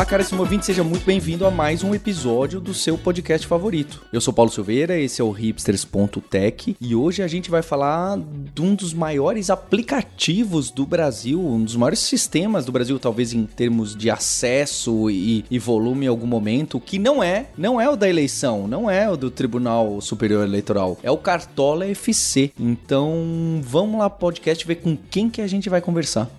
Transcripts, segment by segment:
Olá, caríssimo ouvinte, seja muito bem-vindo a mais um episódio do seu podcast favorito. Eu sou Paulo Silveira, esse é o hipsters.tech e hoje a gente vai falar de um dos maiores aplicativos do Brasil, um dos maiores sistemas do Brasil, talvez em termos de acesso e, e volume em algum momento, que não é, não é o da eleição, não é o do Tribunal Superior Eleitoral, é o Cartola FC. Então, vamos lá podcast ver com quem que a gente vai conversar.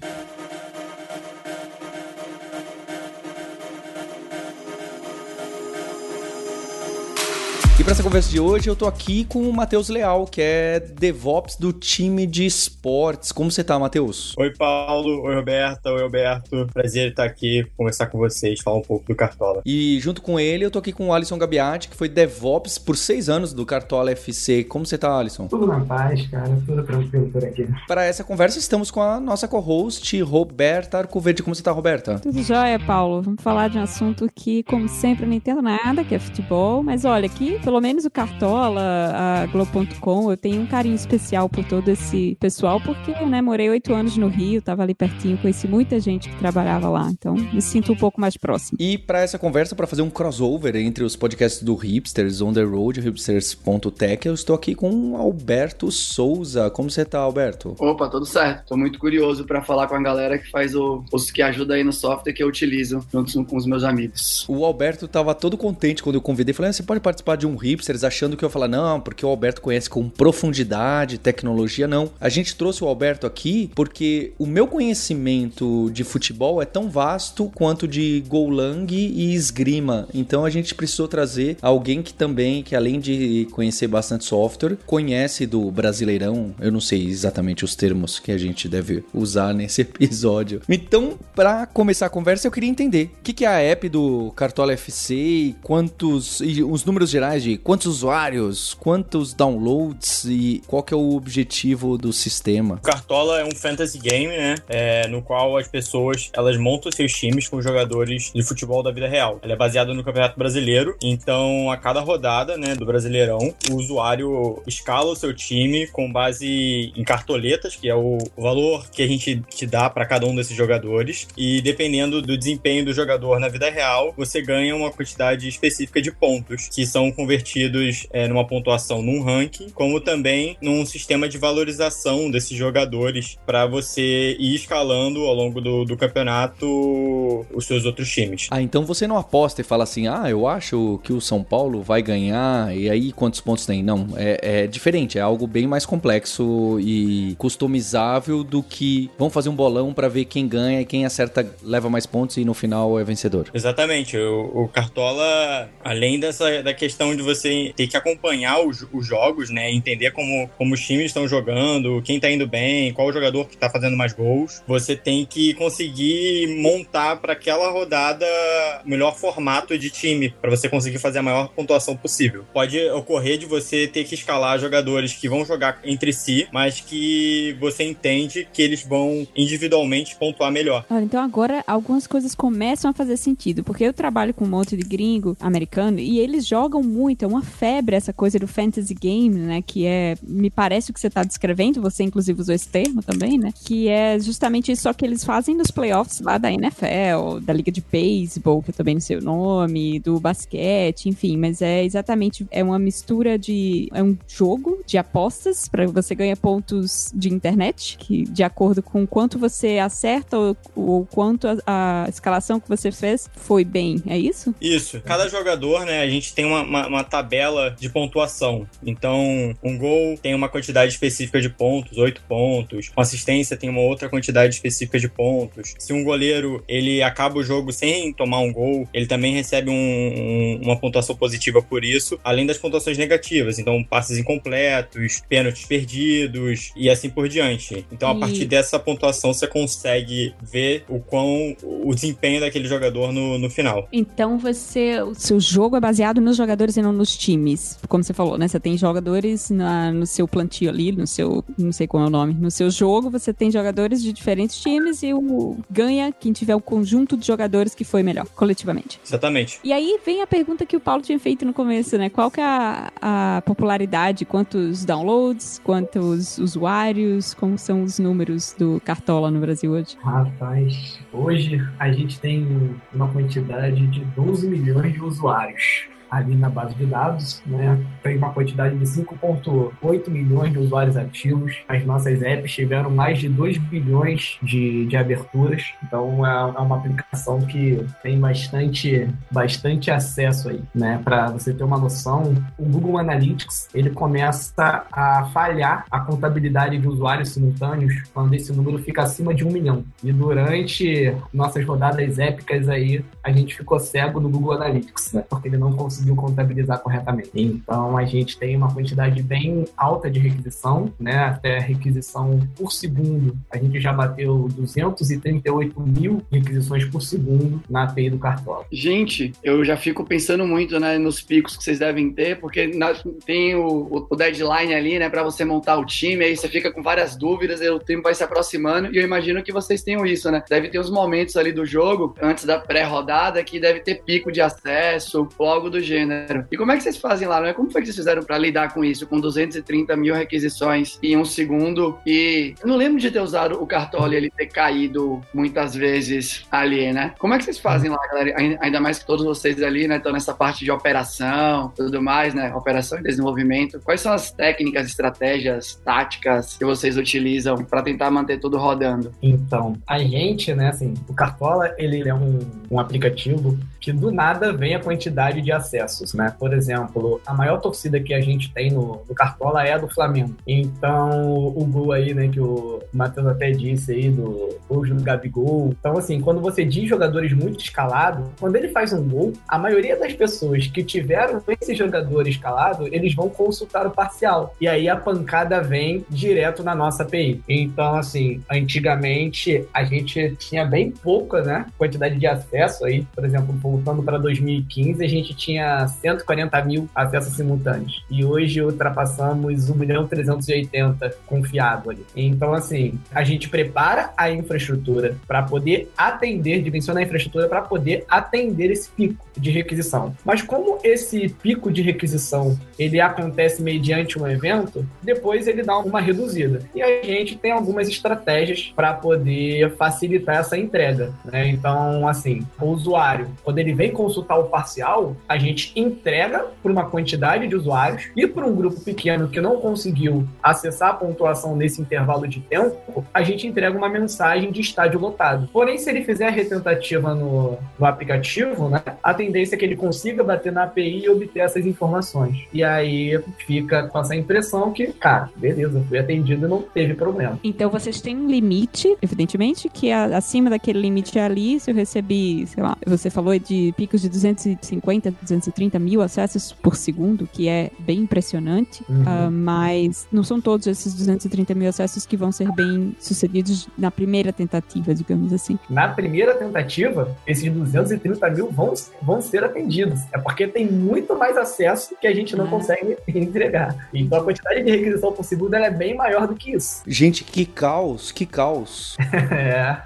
E para essa conversa de hoje, eu tô aqui com o Matheus Leal, que é DevOps do time de esportes. Como você tá, Matheus? Oi, Paulo. Oi, Roberta. Oi, Alberto. Prazer estar aqui, conversar com vocês, falar um pouco do Cartola. E junto com ele, eu tô aqui com o Alisson Gabiati, que foi DevOps por seis anos do Cartola FC. Como você tá, Alisson? Tudo na paz, cara. Tudo tranquilo por aqui. Para essa conversa, estamos com a nossa co-host, Roberta Arcoverde. Como você tá, Roberta? Tudo jóia, Paulo. Vamos falar de um assunto que, como sempre, eu não entendo nada, que é futebol. Mas olha, aqui pelo menos o Cartola, a Globo.com, eu tenho um carinho especial por todo esse pessoal, porque, né, morei oito anos no Rio, tava ali pertinho, conheci muita gente que trabalhava lá, então me sinto um pouco mais próximo. E para essa conversa, para fazer um crossover entre os podcasts do Hipsters, On The Road, Hipsters.tech, eu estou aqui com Alberto Souza. Como você tá, Alberto? Opa, tudo certo. Tô muito curioso para falar com a galera que faz o, os que ajuda aí no software que eu utilizo junto com os meus amigos. O Alberto tava todo contente quando eu convidei, falei, ah, você pode participar de um Hipsters, achando que eu ia falar, não, porque o Alberto conhece com profundidade, tecnologia, não. A gente trouxe o Alberto aqui porque o meu conhecimento de futebol é tão vasto quanto de Golang e esgrima. Então a gente precisou trazer alguém que também, que além de conhecer bastante software, conhece do Brasileirão. Eu não sei exatamente os termos que a gente deve usar nesse episódio. Então, para começar a conversa, eu queria entender o que, que é a app do Cartola FC e quantos. e os números gerais de quantos usuários, quantos downloads e qual que é o objetivo do sistema? Cartola é um fantasy game, né? É, no qual as pessoas elas montam seus times com jogadores de futebol da vida real. Ele é baseado no Campeonato Brasileiro, então a cada rodada, né, do Brasileirão, o usuário escala o seu time com base em cartoletas, que é o valor que a gente te dá para cada um desses jogadores, e dependendo do desempenho do jogador na vida real, você ganha uma quantidade específica de pontos que são convertidos é, numa pontuação num ranking, como também num sistema de valorização desses jogadores para você ir escalando ao longo do, do campeonato os seus outros times. Ah, então você não aposta e fala assim, ah, eu acho que o São Paulo vai ganhar, e aí quantos pontos tem? Não, é, é diferente, é algo bem mais complexo e customizável do que vamos fazer um bolão para ver quem ganha e quem acerta leva mais pontos e no final é vencedor. Exatamente, o, o Cartola, além dessa da questão de você ter que acompanhar os, os jogos, né, entender como, como os times estão jogando, quem tá indo bem, qual o jogador que tá fazendo mais gols, você tem que conseguir montar para aquela rodada o melhor formato de time, para você conseguir fazer a maior pontuação possível. Pode ocorrer de você ter que escalar jogadores que vão jogar entre si, mas que você entende que eles vão individualmente pontuar melhor. Olha, então agora algumas coisas começam a fazer sentido, porque eu trabalho com um monte de gringo americano e eles jogam muito, é uma febre essa coisa do fantasy game, né, que é, me parece o que você tá descrevendo, você inclusive usou esse termo também, né, que é justamente isso que eles fazem nos playoffs lá da NFL, da liga de beisebol, que eu também não sei o nome, do basquete, enfim, mas é exatamente, é uma mistura de, é um jogo de apostas, para você ganhar pontos de internet, que de acordo com quanto você acerta ou, ou quanto a, a escalação que você fez foi bem, é isso? Isso. Cada jogador, né, a gente tem uma, uma, uma tabela de pontuação. Então, um gol tem uma quantidade específica de pontos, 8 pontos. Uma assistência tem uma outra quantidade específica de pontos. Se um goleiro ele acaba o jogo sem tomar um gol, ele também recebe um, um, uma pontuação positiva por isso, além das pontuações negativas. Então, passes incompletos, pênaltis perdidos e assim por diante. Então, a E- partir dessa pontuação, você consegue ver o quão o desempenho daquele jogador no, no final. Então você. O seu jogo é baseado nos jogadores e não nos times. Como você falou, né? Você tem jogadores na- no seu plantio ali, no seu. Não sei qual é o nome. No seu jogo, você tem jogadores de diferentes times e o ganha quem tiver o conjunto de jogadores que foi melhor, coletivamente. Exatamente. E aí vem a pergunta que o Paulo tinha feito no começo, né? Qual que é a, a popularidade? Quantos downloads? Quantos usuários? Como são os números do Cartola no Brasil hoje? Rapaz, hoje a gente tem uma quantidade de 12 milhões de usuários ali na base de dados, né? Tem uma quantidade de 5,8 milhões de usuários ativos. As nossas apps tiveram mais de 2 bilhões de, de aberturas. Então é, é uma aplicação que tem bastante, bastante acesso aí, né? Para você ter uma noção, o Google Analytics ele começa a falhar a contabilidade de usuários simultâneos quando esse número fica acima de um milhão. E durante nossas rodadas épicas aí, a gente ficou cego no Google Analytics, né? Porque ele não conseguiu contabilizar corretamente. Então a gente tem uma quantidade bem alta de requisição, né? Até requisição por segundo. A gente já bateu 238 mil requisições por segundo na API do Cartola. Gente, eu já fico pensando muito né, nos picos que vocês devem ter, porque tem o, o deadline ali, né, para você montar o time, aí você fica com várias dúvidas, o tempo vai se aproximando, e eu imagino que vocês tenham isso, né? Deve ter uns momentos ali do jogo, antes da pré-rodada, que deve ter pico de acesso algo do gênero. E como é que vocês fazem lá, né? Como foi que vocês fizeram para lidar com isso, com 230 mil requisições em um segundo? E não lembro de ter usado o Cartola ele ter caído muitas vezes ali, né? Como é que vocês fazem lá, galera? Ain- Ainda mais que todos vocês ali, né, estão nessa parte de operação, tudo mais, né? Operação e desenvolvimento. Quais são as técnicas, estratégias, táticas que vocês utilizam para tentar manter tudo rodando? Então, a gente, né, assim, o Cartola, ele é um, um aplicativo que do nada vem a quantidade de acessos, né? Por exemplo, a maior torcida que a gente tem no, no Cartola é a do Flamengo. Então, o gol aí, né, que o Matheus até disse aí, do gol do Gabigol. Então, assim, quando você diz jogadores muito escalados, quando ele faz um gol, a maioria das pessoas que tiveram esse jogador escalado, eles vão consultar o parcial. E aí a pancada vem direto na nossa API. Então, assim, antigamente a gente tinha bem pouca, né, quantidade de acesso aí. Por exemplo, voltando para 2015, a gente tinha 140 mil acessos simultâneos. E hoje ultrapassamos 1 milhão 380 confiado ali. Então, assim, a gente prepara a infraestrutura para poder atender, dimensionar a infraestrutura para poder atender esse pico de requisição. Mas como esse pico de requisição ele acontece mediante um evento, depois ele dá uma reduzida. E a gente tem algumas estratégias para poder facilitar essa entrega. Né? Então, assim, o usuário, quando ele vem consultar o parcial, a gente entrega para uma quantidade de usuários e para um grupo pequeno que não conseguiu acessar a pontuação nesse intervalo de tempo, a gente entrega uma mensagem de estádio lotado. Porém, se ele fizer a retentativa no, no aplicativo, né, a tendência é que ele consiga bater na API e obter essas informações. E aí fica com essa impressão que, cara, beleza, fui atendido e não teve problema. Então vocês têm um limite, evidentemente, que é acima daquele limite ali, se eu recebi, sei lá, você falou de picos de 250, 230 mil acessos por segundo, que é bem impressionante, Uhum. ah, mas não são todos esses 230 mil acessos que vão ser bem sucedidos na primeira tentativa, digamos assim. Na primeira tentativa, esses 230 mil vão, vão ser atendidos. É porque tem muito mais acesso que a gente não Ah. consegue entregar. Então a quantidade de requisição por segundo ela é bem maior do que isso. Gente, que caos, que caos. É,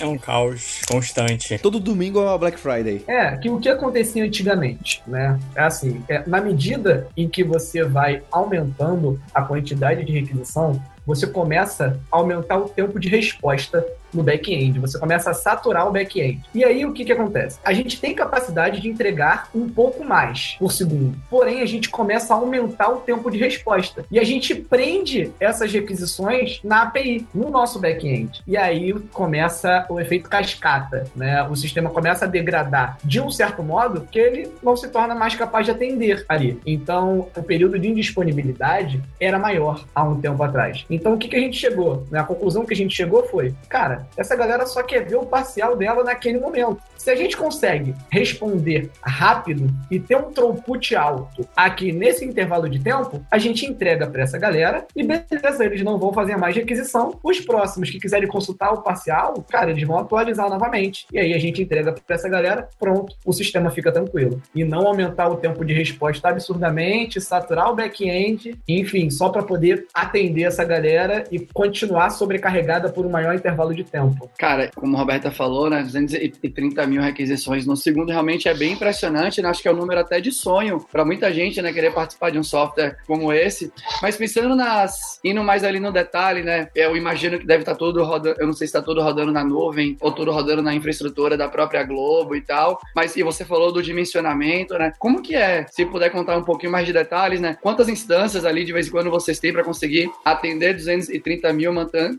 É um caos constante. Todo domingo é uma Black Friday. É, que o que acontecia antigamente, né? É assim, é, na medida em que você vai aumentando a quantidade de requisição, você começa a aumentar o tempo de resposta no back-end, você começa a saturar o back-end. E aí o que, que acontece? A gente tem capacidade de entregar um pouco mais por segundo, porém a gente começa a aumentar o tempo de resposta. E a gente prende essas requisições na API, no nosso back-end. E aí começa o efeito cascata, né? O sistema começa a degradar de um certo modo que ele não se torna mais capaz de atender ali. Então, o período de indisponibilidade era maior há um tempo atrás. Então o que, que a gente chegou? A conclusão que a gente chegou foi, cara, essa galera só quer ver o parcial dela naquele momento. Se a gente consegue responder rápido e ter um throughput alto aqui nesse intervalo de tempo, a gente entrega para essa galera e beleza, eles não vão fazer mais requisição. Os próximos que quiserem consultar o parcial, cara, eles vão atualizar novamente. E aí a gente entrega para essa galera, pronto, o sistema fica tranquilo. E não aumentar o tempo de resposta absurdamente, saturar o back-end, enfim, só para poder atender essa galera e continuar sobrecarregada por um maior intervalo de tempo. Cara, como a Roberta falou, né, 230 mil requisições no segundo realmente é bem impressionante, né? Acho que é um número até de sonho para muita gente, né, querer participar de um software como esse. Mas pensando nas indo mais ali no detalhe, né? Eu imagino que deve estar tá todo rodando, eu não sei se está todo rodando na nuvem ou todo rodando na infraestrutura da própria Globo e tal. Mas e você falou do dimensionamento, né? Como que é? Se puder contar um pouquinho mais de detalhes, né? Quantas instâncias ali de vez em quando vocês têm para conseguir atender 230 mil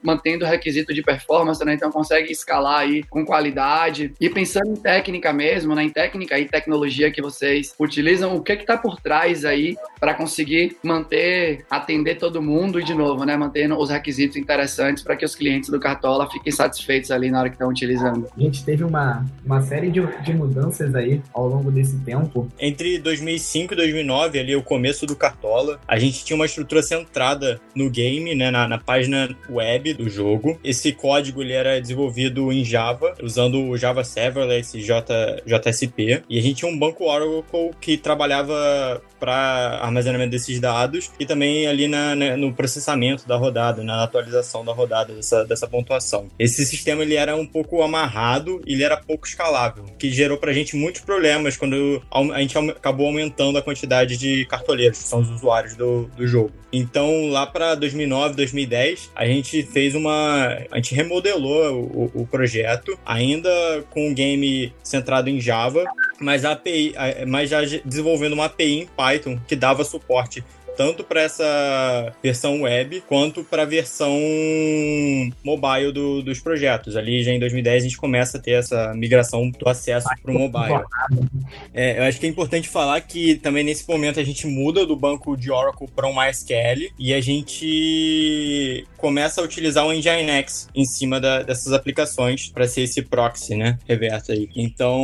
mantendo o requisito de performance, né? Então consegue escalar aí com qualidade. E pensando em técnica mesmo, né? Em técnica e tecnologia que vocês utilizam, o que que tá por trás aí para conseguir manter, atender todo mundo e de novo, né? Mantendo os requisitos interessantes para que os clientes do Cartola fiquem satisfeitos ali na hora que estão utilizando. A gente teve uma, uma série de, de mudanças aí ao longo desse tempo. Entre 2005 e 2009, ali o começo do Cartola, a gente tinha uma estrutura centrada no game, né? Na, na página web do jogo. Esse código ele era desenvolvido em Java, usando o Java Serverless J, JSP. E a gente tinha um banco Oracle que trabalhava para armazenamento desses dados e também ali na, na, no processamento da rodada, na atualização da rodada dessa, dessa pontuação. Esse sistema ele era um pouco amarrado e ele era pouco escalável, que gerou para a gente muitos problemas quando a gente acabou aumentando a quantidade de cartoleiros, que são os usuários do, do jogo. Então, lá para 2009, 2010, a gente fez uma. A gente remodelou o, o projeto, ainda com o game centrado em Java, mas, a API, mas já desenvolvendo uma API em Python que dava suporte tanto para essa versão web quanto para a versão mobile do, dos projetos. Ali já em 2010 a gente começa a ter essa migração do acesso para o mobile. É, eu acho que é importante falar que também nesse momento a gente muda do banco de Oracle para um MySQL e a gente começa a utilizar o Nginx em cima da, dessas aplicações para ser esse proxy, né, reverso aí. Então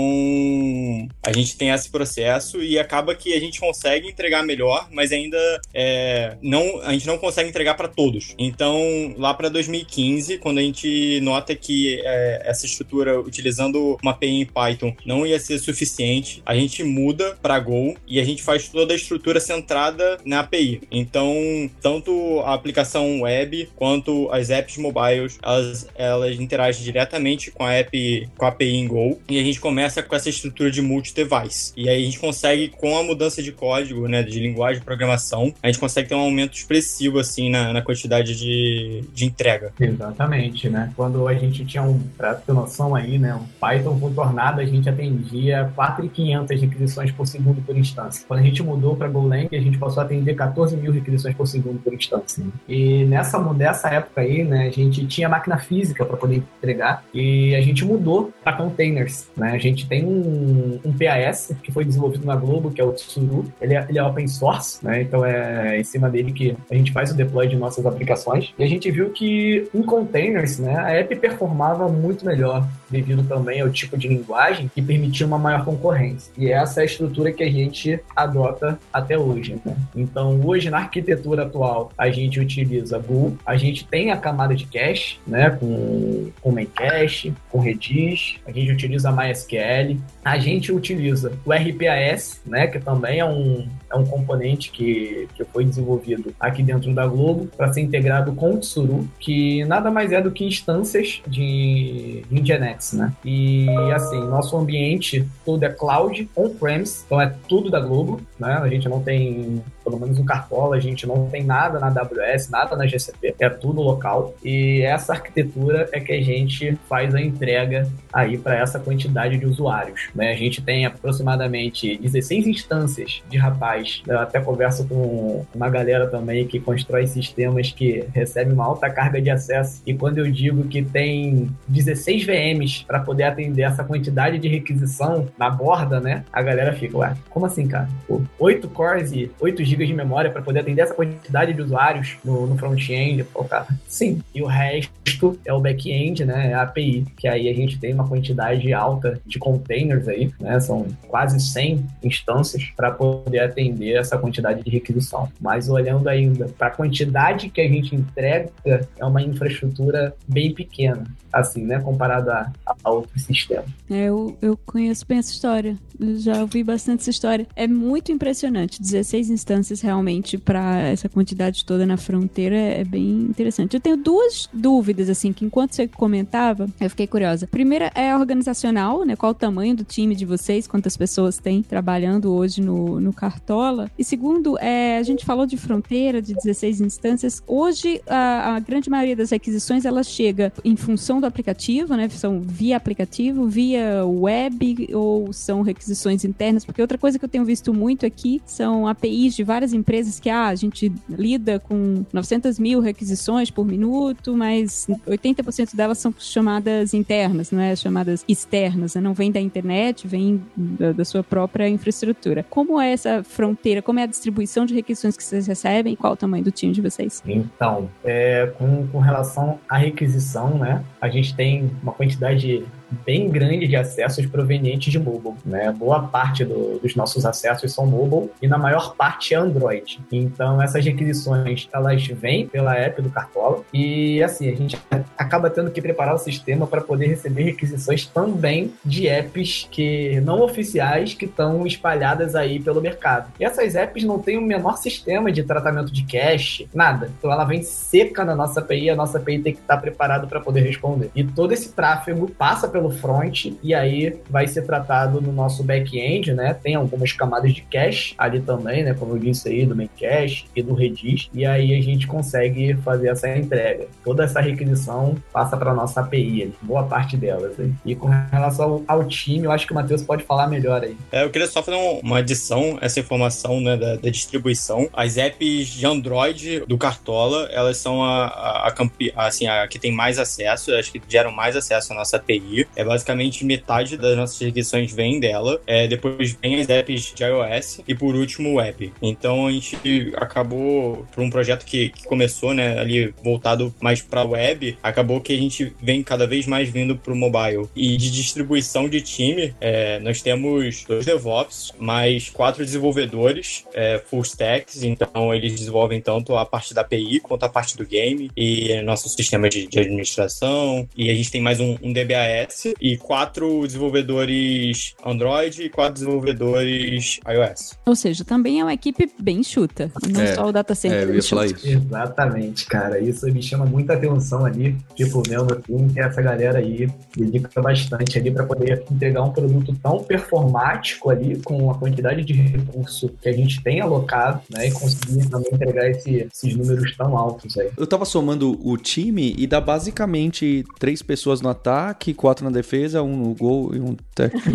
a gente tem esse processo e acaba que a gente consegue entregar melhor, mas ainda é, não, a gente não consegue entregar para todos. Então, lá para 2015, quando a gente nota que é, essa estrutura utilizando uma API em Python não ia ser suficiente, a gente muda para Go e a gente faz toda a estrutura centrada na API. Então, tanto a aplicação web quanto as apps mobiles, elas, elas interagem diretamente com a app, com a API em Go e a gente começa com essa estrutura de multi-device. E aí a gente consegue, com a mudança de código, né, de linguagem de programação, a gente consegue ter um aumento expressivo, assim, na, na quantidade de, de entrega. Exatamente, né? Quando a gente tinha um, pra ter noção aí, né, um Python com Tornado, a gente atendia 4.500 requisições por segundo por instância. Quando a gente mudou para Golang, a gente passou a atender 14 mil requisições por segundo por instância. E nessa, nessa época aí, né, a gente tinha máquina física para poder entregar e a gente mudou para containers, né? A gente tem um, um PAS que foi desenvolvido na Globo, que é o Tsuru. Ele é, ele é open source, né? Então é em cima dele que a gente faz o deploy de nossas aplicações. E a gente viu que em containers, né, a app performava muito melhor, devido também ao tipo de linguagem que permitia uma maior concorrência. E essa é a estrutura que a gente adota até hoje. Né? Então, hoje, na arquitetura atual, a gente utiliza Go, a gente tem a camada de cache, né, com, com Memcache, com Redis, a gente utiliza MySQL, a gente utiliza o RPAS, né, que também é um, é um componente que, que foi desenvolvido aqui dentro da Globo para ser integrado com o Tsuru, que nada mais é do que instâncias de Nginx, né? E assim, nosso ambiente todo é cloud, on-premise, então é tudo da Globo, né? A gente não tem, pelo menos no Cartola, a gente não tem nada na AWS, nada na GCP, é tudo local. E essa arquitetura é que a gente faz a entrega aí para essa quantidade de usuários, né? A gente tem aproximadamente 16 instâncias de rapaz, até conversa com com uma galera também que constrói sistemas que recebem uma alta carga de acesso. E quando eu digo que tem 16 VMs para poder atender essa quantidade de requisição na borda, né? A galera fica, ué, como assim, cara? Pô, 8 cores e 8 GB de memória para poder atender essa quantidade de usuários no, no front-end? Pô, cara, sim. E o resto é o back-end, né? É a API, que aí a gente tem uma quantidade alta de containers aí, né? São quase 100 instâncias para poder atender essa quantidade de requisição. Mas olhando ainda para a quantidade que a gente entrega, é uma infraestrutura bem pequena assim, né? Comparado a, a outros sistemas. É, eu, eu conheço bem essa história. Eu já ouvi bastante essa história. É muito impressionante. 16 instâncias realmente para essa quantidade toda na fronteira é bem interessante. Eu tenho duas dúvidas, assim, que enquanto você comentava, eu fiquei curiosa. Primeira é organizacional, né? Qual o tamanho do time de vocês? Quantas pessoas tem trabalhando hoje no, no Cartola? E segundo, é, a gente falou de fronteira, de 16 instâncias. Hoje, a, a grande maioria das requisições, ela chega em função do aplicativo, né? São via aplicativo, via web ou são requisições internas? Porque outra coisa que eu tenho visto muito aqui são APIs de várias empresas que ah, a gente lida com 900 mil requisições por minuto, mas 80% delas são chamadas internas, não é? Chamadas externas, né? não vem da internet, vem da, da sua própria infraestrutura. Como é essa fronteira? Como é a distribuição de requisições que vocês recebem? Qual o tamanho do time de vocês? Então, é, com, com relação à requisição, né? A gente tem uma quantidade bem grande de acessos provenientes de mobile. Né? Boa parte do, dos nossos acessos são mobile e na maior parte é Android. Então essas requisições elas vêm pela app do Cartola e assim a gente acaba tendo que preparar o sistema para poder receber requisições também de apps que não oficiais que estão espalhadas aí pelo mercado. E essas apps não têm o menor sistema de tratamento de cache, nada. Então ela vem seca na nossa API, a nossa API tem que estar preparada para poder responder. E todo esse tráfego passa pelo pelo front e aí vai ser tratado no nosso back-end, né? Tem algumas camadas de cache ali também, né? Como eu disse aí, do main cache e do Redis. E aí a gente consegue fazer essa entrega. Toda essa requisição passa para nossa API, boa parte delas. Aí. E com relação ao, time, eu acho que o Matheus pode falar melhor aí. É, eu queria só fazer uma adição, essa informação né, da, da distribuição. As apps de Android do Cartola, elas são a, a, a, assim, a que tem mais acesso, acho que geram mais acesso à nossa API. É basicamente metade das nossas requisições vem dela. É, depois vem as apps de iOS e por último o web. Então a gente acabou por um projeto que, que começou, né, ali voltado mais para web, acabou que a gente vem cada vez mais vindo para o mobile. E de distribuição de time, é, nós temos dois DevOps, mais quatro desenvolvedores é, full stacks. Então eles desenvolvem tanto a parte da API quanto a parte do game e nosso sistema de, de administração. E a gente tem mais um, um DBAS e quatro desenvolvedores Android e quatro desenvolvedores iOS. Ou seja, também é uma equipe bem chuta, não é, só o data center. É, eu ia falar isso. Exatamente, cara. Isso me chama muita atenção ali. Tipo, no time, que essa galera aí dedica bastante ali para poder entregar um produto tão performático ali, com a quantidade de recurso que a gente tem alocado, né? E conseguir também entregar esse, esses números tão altos aí. Eu tava somando o time e dá basicamente três pessoas no ataque, quatro na defesa, um no gol e um técnico.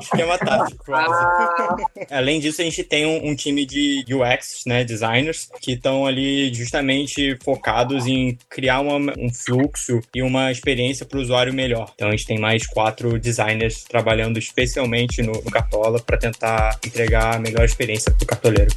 Esquema tático, quase. Além disso, a gente tem um, um, time de UX, né, designers, que estão ali justamente focados em criar uma, um fluxo e uma experiência para o usuário melhor. Então, a gente tem mais quatro designers trabalhando especialmente no, no Cartola para tentar entregar a melhor experiência para o cartoleiro.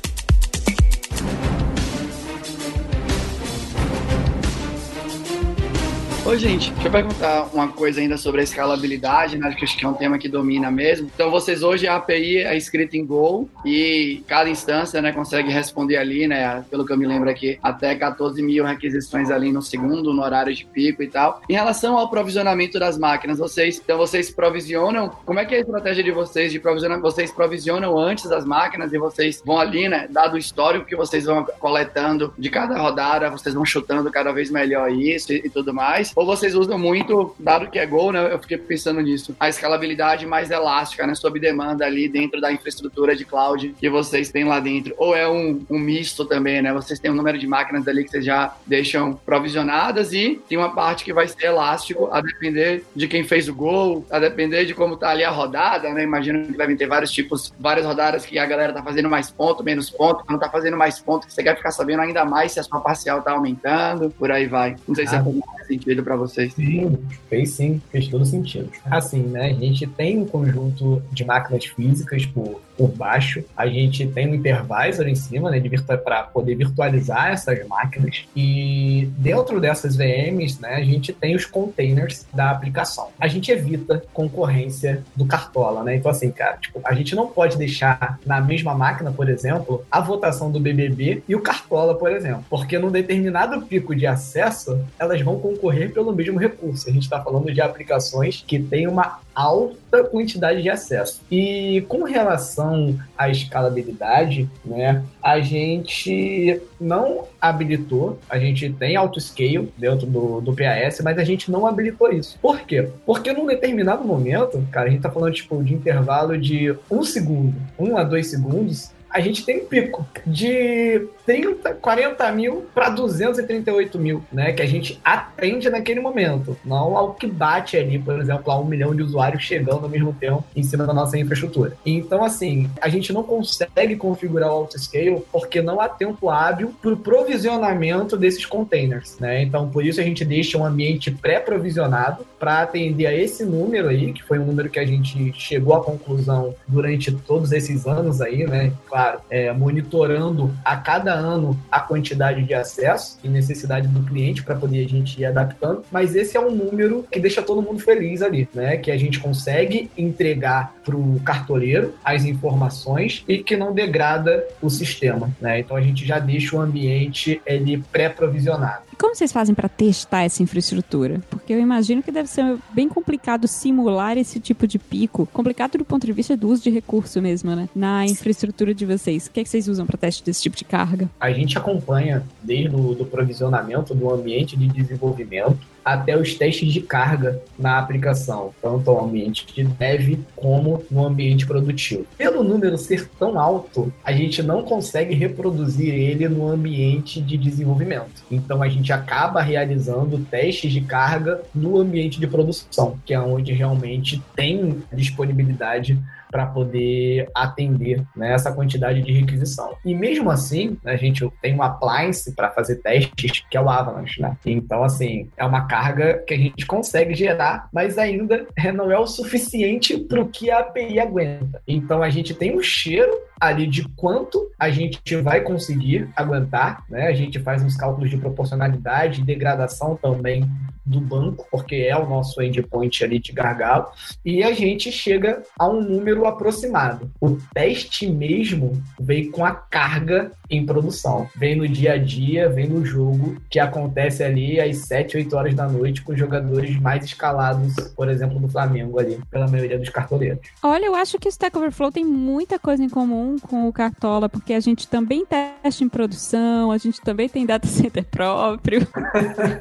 Ô, gente, deixa eu perguntar uma coisa ainda sobre a escalabilidade, né? Que acho que é um tema que domina mesmo. Então, vocês hoje, a API é escrita em Go e cada instância, né, consegue responder ali, né? Pelo que eu me lembro aqui, até 14 mil requisições ali no segundo, no horário de pico e tal. Em relação ao provisionamento das máquinas, vocês, então, vocês provisionam, como é que é a estratégia de vocês de provisionar? Vocês provisionam antes das máquinas e vocês vão ali, né, dado o histórico que vocês vão coletando de cada rodada, vocês vão chutando cada vez melhor isso e, e tudo mais? Ou vocês usam muito, dado que é Go, né? Eu fiquei pensando nisso, a escalabilidade mais elástica, né? Sob demanda ali dentro da infraestrutura de cloud que vocês têm lá dentro. Ou é um, um misto também, né? Vocês têm um número de máquinas ali que vocês já deixam provisionadas e tem uma parte que vai ser elástico, a depender de quem fez o gol, a depender de como tá ali a rodada, né? Imagino que devem ter vários tipos, várias rodadas que a galera tá fazendo mais ponto, menos ponto, quando tá fazendo mais ponto, você quer ficar sabendo ainda mais se a sua parcial tá aumentando, por aí vai. Não sei se Ah. é faz sentido para vocês. Sim, fez sim, fez todo sentido. Assim, né? A gente tem um conjunto de máquinas físicas por, por baixo, a gente tem um hypervisor em cima, né? Para poder virtualizar essas máquinas. E dentro dessas VMs, né, a gente tem os containers da aplicação. A gente evita concorrência do Cartola, né? Então, assim, cara, tipo, a gente não pode deixar na mesma máquina, por exemplo, a votação do BBB e o Cartola, por exemplo. Porque num determinado pico de acesso, elas vão concorrer pelo mesmo recurso. A gente está falando de aplicações que têm uma alta quantidade de acesso. E com relação à escalabilidade, né, a gente não habilitou, a gente tem auto-scale dentro do, do PAS, mas a gente não habilitou isso. Por quê? Porque num determinado momento, cara, a gente tá falando tipo de intervalo de um segundo, um a dois segundos, a gente tem um pico de 30, 40 mil para 238 mil, né? Que a gente atende naquele momento, não ao que bate ali, por exemplo, a um milhão de usuários chegando ao mesmo tempo em cima da nossa infraestrutura. Então, assim, a gente não consegue configurar o autoscale porque não há tempo hábil para o provisionamento desses containers, né? Então, por isso a gente deixa um ambiente pré-provisionado para atender a esse número aí, que foi um número que a gente chegou à conclusão durante todos esses anos aí, né? Claro, é, monitorando a cada ano a quantidade de acesso e necessidade do cliente para poder a gente ir adaptando, mas esse é um número que deixa todo mundo feliz ali, né? Que a gente consegue entregar para o cartoleiro as informações e que não degrada o sistema, né? Então a gente já deixa o ambiente ele pré-provisionado. Como vocês fazem para testar essa infraestrutura? Porque eu imagino que deve ser bem complicado simular esse tipo de pico, complicado do ponto de vista do uso de recurso mesmo, né? Na infraestrutura de vocês. O que, é que vocês usam para teste desse tipo de carga? A gente acompanha desde o do provisionamento do ambiente de desenvolvimento até os testes de carga na aplicação, tanto ao ambiente de dev como no ambiente produtivo. Pelo número ser tão alto, a gente não consegue reproduzir ele no ambiente de desenvolvimento. Então a gente acaba realizando testes de carga no ambiente de produção, que é onde realmente tem disponibilidade para poder atender né, essa quantidade de requisição. E mesmo assim, a gente tem um appliance para fazer testes, que é o Avalanche, né? Então, assim, é uma carga que a gente consegue gerar, mas ainda não é o suficiente para o que a API aguenta. Então, a gente tem um cheiro ali de quanto a gente vai conseguir aguentar, né? A gente faz uns cálculos de proporcionalidade, degradação também do banco, porque é o nosso endpoint ali de gargalo, e a gente chega a um número aproximado. O teste mesmo vem com a carga em produção. Vem no dia a dia, vem no jogo, que acontece ali às 7, 8 horas da noite com os jogadores mais escalados, por exemplo, do Flamengo ali, pela maioria dos cartoleiros. Olha, eu acho que o Stack Overflow tem muita coisa em comum com o Cartola, porque a gente também testa em produção, a gente também tem data center próprio.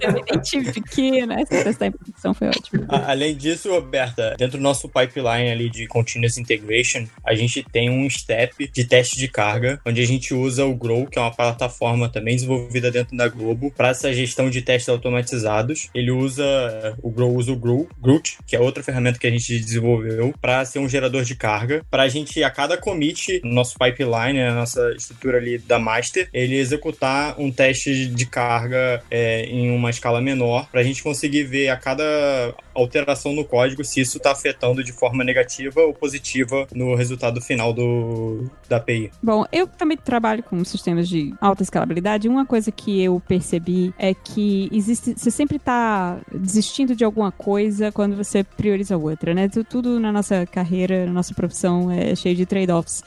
eu me identifiquei, né? Essa testar em produção foi ótimo. Além disso, Roberta, dentro do nosso pipeline ali de Continuous Integration, a gente tem um step de teste de carga, onde a gente usa o Grow, que é uma plataforma também desenvolvida dentro da Globo, para essa gestão de testes automatizados. Ele usa, o Grow usa o Grow, Groot, que é outra ferramenta que a gente desenvolveu, para ser um gerador de carga, para a gente, a cada commit, nosso pipeline, na nossa estrutura ali da master, ele executar um teste de carga é, em uma escala menor, para a gente conseguir ver a cada alteração no código se isso está afetando de forma negativa ou positiva no resultado final do, da API. Bom, eu também trabalho com sistemas de alta escalabilidade. Uma coisa que eu percebi é que existe, você sempre está desistindo de alguma coisa quando você prioriza outra, né? Tu- Tudo na nossa carreira, na nossa profissão é cheio de trade-offs.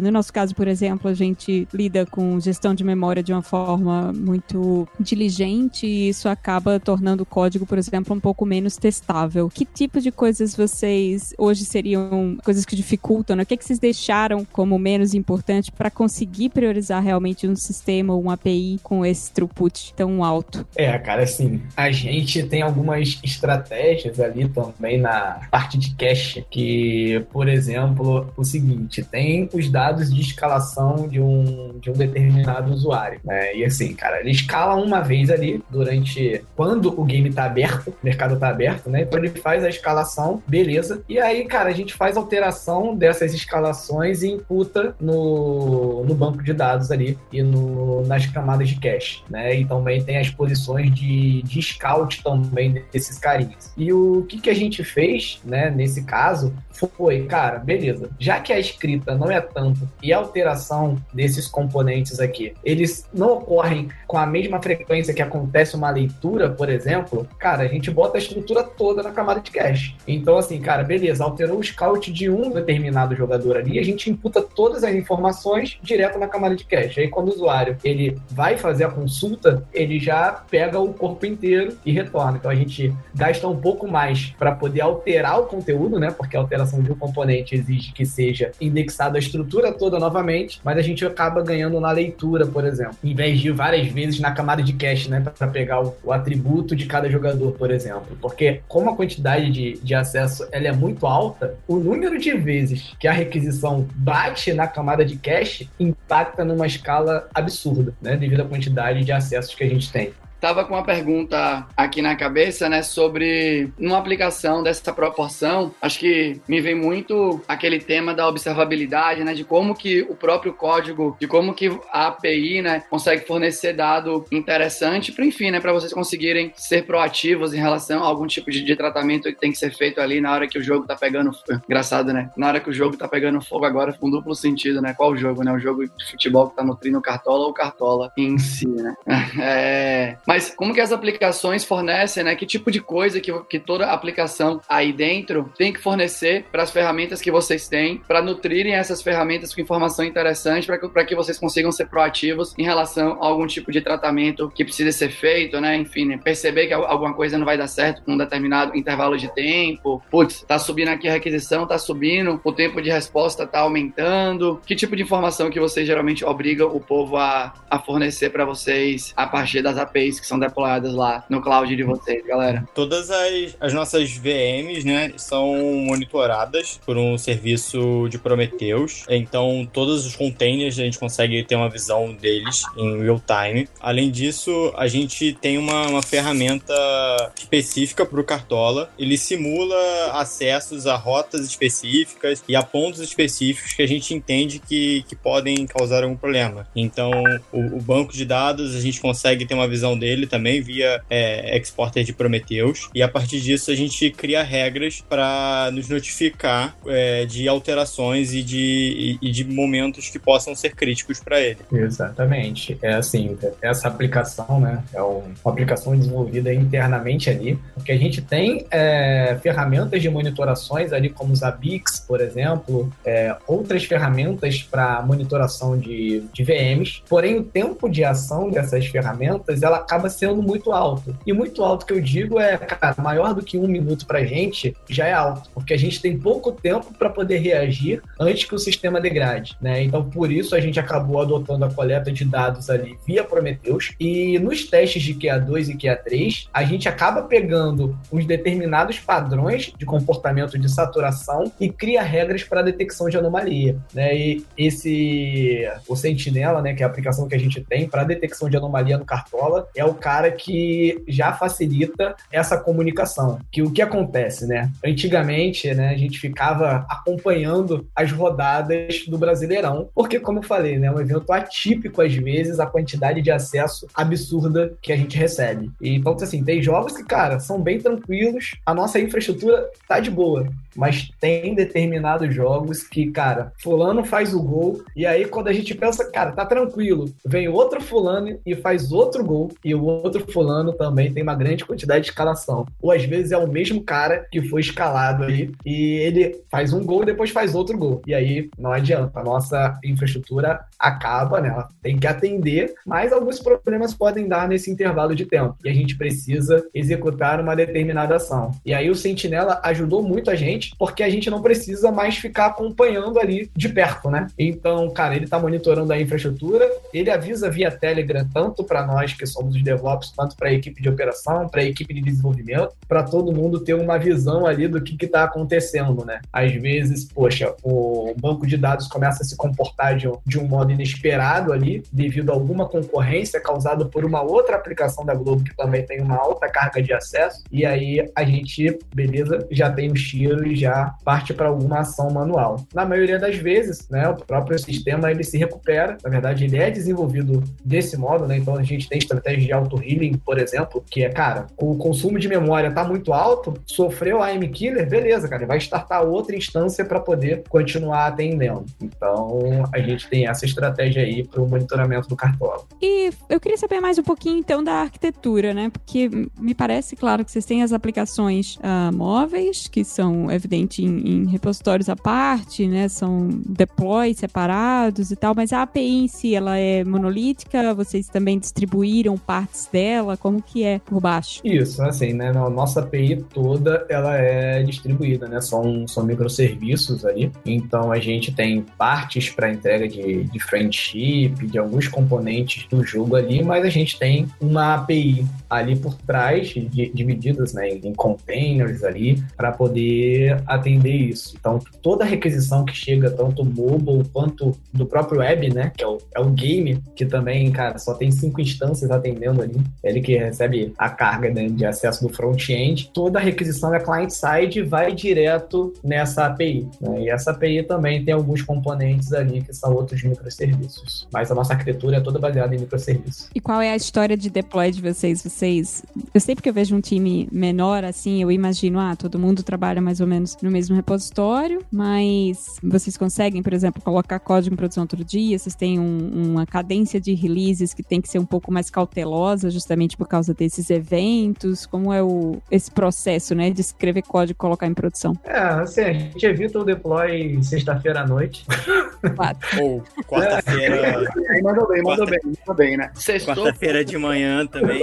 No nosso caso, por exemplo, a gente lida com gestão de memória de uma forma muito diligente e isso acaba tornando o código, por exemplo, um pouco menos testável. Que tipo de coisas vocês hoje seriam coisas que dificultam? Né? O que, é que vocês deixaram como menos importante para conseguir priorizar realmente um sistema ou um API com esse throughput tão alto? É, cara, assim, a gente tem algumas estratégias ali também na parte de cache, que, por exemplo, o seguinte, tem os dados de escalação de um, de um determinado usuário, né? E assim, cara, ele escala uma vez ali durante quando o game tá aberto, o mercado tá aberto, né? Então ele faz a escalação, beleza. E aí, cara, a gente faz alteração dessas escalações e imputa no, no banco de dados ali e no, nas camadas de cache, né? E também tem as posições de, de scout também desses carinhas. E o que, que a gente fez, né, nesse caso, foi, cara, beleza. Já que a escrita não é tanto e a alteração desses componentes aqui, eles não ocorrem com a mesma frequência que acontece uma leitura, por exemplo, cara, a gente bota a estrutura toda na camada de cache. Então, assim, cara, beleza, alterou o scout de um determinado jogador ali, a gente imputa todas as informações direto na camada de cache. Aí, quando o usuário ele vai fazer a consulta, ele já pega o corpo inteiro e retorna. Então, a gente gasta um pouco mais para poder alterar o conteúdo, né? Porque a alteração de um componente exige que seja indexado a estrutura toda novamente, mas a gente acaba ganhando na leitura, por exemplo, em vez de várias vezes na camada de cache, né? Para pegar o, o, atributo de cada jogador, por exemplo. Porque, como a quantidade de, de acesso ela é muito alta, o número de vezes que a requisição bate na camada de cache impacta numa escala absurda, né? Devido à quantidade de acessos que a gente tem tava com uma pergunta aqui na cabeça, né, sobre uma aplicação dessa proporção. Acho que me vem muito aquele tema da observabilidade, né, de como que o próprio código, de como que a API, né, consegue fornecer dado interessante para, enfim, né, para vocês conseguirem ser proativos em relação a algum tipo de, de, tratamento que tem que ser feito ali na hora que o jogo tá pegando, engraçado, né, na hora que o jogo tá pegando fogo agora, com duplo sentido, né, qual o jogo, né, o jogo de futebol que tá nutrindo Cartola ou Cartola em si, né. É, mas mas como que as aplicações fornecem, né? Que tipo de coisa que, que toda aplicação aí dentro tem que fornecer para as ferramentas que vocês têm, para nutrirem essas ferramentas com informação interessante, para que, que vocês consigam ser proativos em relação a algum tipo de tratamento que precisa ser feito, né? Enfim, né? perceber que alguma coisa não vai dar certo com um determinado intervalo de tempo. Putz, tá subindo aqui a requisição, tá subindo, o tempo de resposta tá aumentando. Que tipo de informação que vocês geralmente obrigam o povo a, a fornecer para vocês a partir das APIs que são deployadas lá no cloud de vocês, galera? Todas as, as nossas VMs, né, são monitoradas por um serviço de Prometheus. Então, todos os containers a gente consegue ter uma visão deles em real time. Além disso, a gente tem uma, uma ferramenta específica para o Cartola. Ele simula acessos a rotas específicas e a pontos específicos que a gente entende que, que podem causar algum problema. Então, o, o banco de dados a gente consegue ter uma visão dele também via é, exporter de Prometheus. E a partir disso a gente cria regras para nos notificar é, de alterações e de, e, e, de momentos que possam ser críticos para ele. Exatamente. É assim, essa aplicação, né, é uma aplicação desenvolvida internamente ali, porque a gente tem é, ferramentas de monitorações ali, como os ABIX, por exemplo, é, outras ferramentas para monitoração de, de VMs, porém o tempo de ação dessas ferramentas ela acaba sendo muito alto. E muito alto que eu digo é, cara, maior do que um minuto pra gente já é alto, porque a gente tem pouco tempo para poder reagir antes que o sistema degrade, né? Então, por isso a gente acabou adotando a coleta de dados ali via Prometheus e nos testes de QA2 e QA3, a gente acaba pegando uns determinados padrões de comportamento de saturação e cria regras para detecção de anomalia, né? E esse o Sentinela, né, que é a aplicação que a gente tem para detecção de anomalia no Cartola, é o o cara que já facilita essa comunicação. Que o que acontece, né? Antigamente, né, a gente ficava acompanhando as rodadas do Brasileirão, porque como eu falei, né, é um evento atípico às vezes a quantidade de acesso absurda que a gente recebe. E, então, assim, tem jogos que, cara, são bem tranquilos, a nossa infraestrutura tá de boa, mas tem determinados jogos que, cara, fulano faz o gol e aí quando a gente pensa, cara, tá tranquilo, vem outro fulano e faz outro gol e o outro fulano também tem uma grande quantidade de escalação. Ou às vezes é o mesmo cara que foi escalado aí e ele faz um gol e depois faz outro gol. E aí não adianta, a nossa infraestrutura acaba, né? Ela tem que atender, mas alguns problemas podem dar nesse intervalo de tempo e a gente precisa executar uma determinada ação. E aí o Sentinela ajudou muito a gente porque a gente não precisa mais ficar acompanhando ali de perto, né? Então, cara, ele tá monitorando a infraestrutura, ele avisa via Telegram tanto para nós que somos os DevOps, quanto para a equipe de operação, para a equipe de desenvolvimento, para todo mundo ter uma visão ali do que está acontecendo, né? Às vezes, poxa, o banco de dados começa a se comportar de, de um modo inesperado ali, devido a alguma concorrência causada por uma outra aplicação da Globo que também tem uma alta carga de acesso, e aí a gente, beleza, já tem o tiro e já parte para alguma ação manual. Na maioria das vezes, né, o próprio sistema ele se recupera, na verdade ele é desenvolvido desse modo, né? Então a gente tem estratégias de auto-healing, por exemplo, que é, cara, o consumo de memória tá muito alto, sofreu a AM Killer, beleza, cara, vai startar outra instância para poder continuar atendendo. Então a gente tem essa estratégia aí para o monitoramento do Cartola. E eu queria saber mais um pouquinho então da arquitetura, né? Porque me parece claro que vocês têm as aplicações uh, móveis, que são evidente em, em repositórios à parte, né? São deploys separados e tal, mas a API em si ela é monolítica, vocês também distribuíram partes dela, como que é por baixo? Isso, assim, né, a nossa API toda, ela é distribuída, né, são, são microserviços ali, então a gente tem partes para entrega de, de friendship, de alguns componentes do jogo ali, mas a gente tem uma API ali por trás, de, divididas né, em containers ali, para poder atender isso. Então, toda requisição que chega, tanto mobile quanto do próprio web, né, que é o, é o game, que também, cara, só tem cinco instâncias atendendo ali, ele que recebe a carga né, de acesso do front-end, toda a requisição é client-side e vai direto nessa API. Né, e essa API também tem alguns componentes ali que são outros microserviços. Mas a nossa arquitetura é toda baseada em microserviços. E qual é a história de deploy de vocês? Você vocês. Eu sempre que eu vejo um time menor assim, eu imagino, ah, todo mundo trabalha mais ou menos no mesmo repositório, mas vocês conseguem, por exemplo, colocar código em produção todo dia, vocês têm um, uma cadência de releases que tem que ser um pouco mais cautelosa, justamente por causa desses eventos. Como é o, esse processo, né, de escrever código e colocar em produção? É, assim, a gente evita o deploy sexta-feira à noite. Ou quarta-feira. É, mandou bem, mandou bem, mandou bem, né? Quarta-feira de manhã também.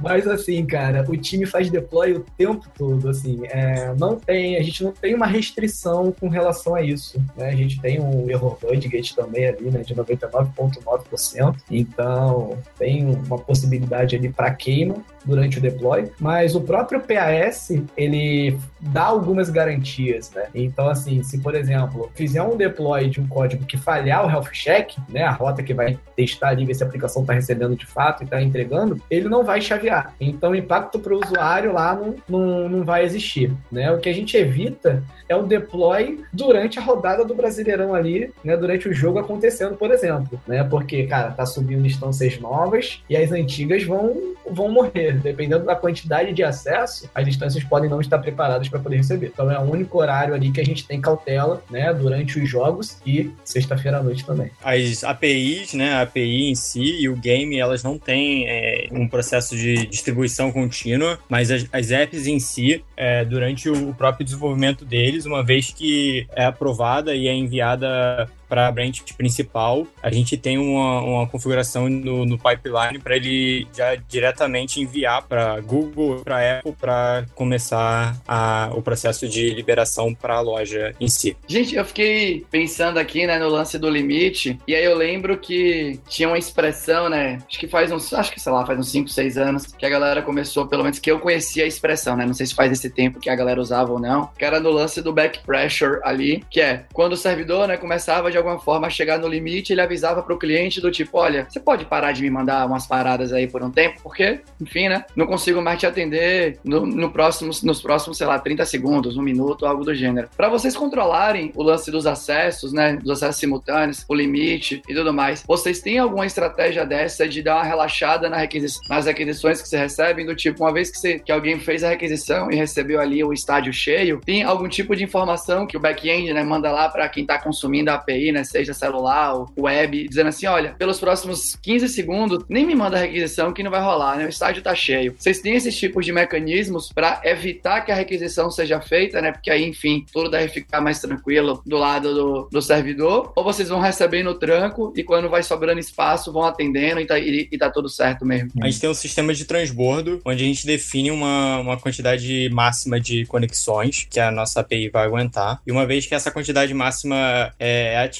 Mas assim, cara, o time faz deploy o tempo todo, assim, é, não tem, a gente não tem uma restrição com relação a isso, né? A gente tem um error budget também ali, né, de 99,9%, então tem uma possibilidade ali para queima durante o deploy, mas o próprio PAS, ele dá algumas garantias, né? Então, assim, se, por exemplo, fizer um deploy de um código que falhar o health check, né, a rota que vai testar ali, ver se a aplicação está recebendo de fato e está entregando, ele não vai chavear. Então, o impacto para o usuário lá não, não, não vai existir, né? O que a gente evita é o deploy durante a rodada do Brasileirão ali, né, durante o jogo acontecendo, por exemplo, né? Porque, cara, tá subindo instâncias novas e as antigas vão, vão morrer. Dependendo da quantidade de acesso, as instâncias podem não estar preparadas para poder receber. Então é o único horário ali que a gente tem cautela, né, durante os jogos e sexta-feira à noite também. As APIs, né, a API em si e o game, elas não têm é, um processo de distribuição contínua, mas as, as apps em si, é, durante o próprio desenvolvimento deles, uma vez que é aprovada e é enviada para a branch principal, a gente tem uma, uma configuração no, no pipeline para ele já diretamente enviar para Google, para Apple, para começar a, o processo de liberação para a loja em si. Gente, eu fiquei pensando aqui, né, no lance do limite, e aí eu lembro que tinha uma expressão, né, acho que faz uns, acho que sei lá, faz uns 5, 6 anos, que a galera começou, pelo menos que eu conhecia a expressão, né, não sei se faz esse tempo que a galera usava ou não, que era no lance do back pressure ali, que é quando o servidor, né, começava de alguma forma chegar no limite, ele avisava para o cliente do tipo, olha, você pode parar de me mandar umas paradas aí por um tempo, porque, enfim, né, não consigo mais te atender no, no próximo, nos próximos, sei lá, 30 segundos, um minuto, algo do gênero. Para vocês controlarem o lance dos acessos, né, dos acessos simultâneos, o limite e tudo mais, vocês têm alguma estratégia dessa de dar uma relaxada na requisi nas requisições que você recebem, do tipo, uma vez que, você, que alguém fez a requisição e recebeu ali o estádio cheio, tem algum tipo de informação que o back-end, né, manda lá para quem está consumindo a API né? Seja celular ou web, dizendo assim: olha, pelos próximos 15 segundos, nem me manda a requisição que não vai rolar, né? O estádio tá cheio. Vocês têm esses tipos de mecanismos para evitar que a requisição seja feita, né? Porque aí, enfim, tudo deve ficar mais tranquilo do lado do, do servidor. Ou vocês vão receber no tranco e quando vai sobrando espaço, vão atendendo e tá, e, e tá tudo certo mesmo. A gente tem um sistema de transbordo onde a gente define uma, uma quantidade máxima de conexões que a nossa API vai aguentar. E uma vez que essa quantidade máxima é atingida,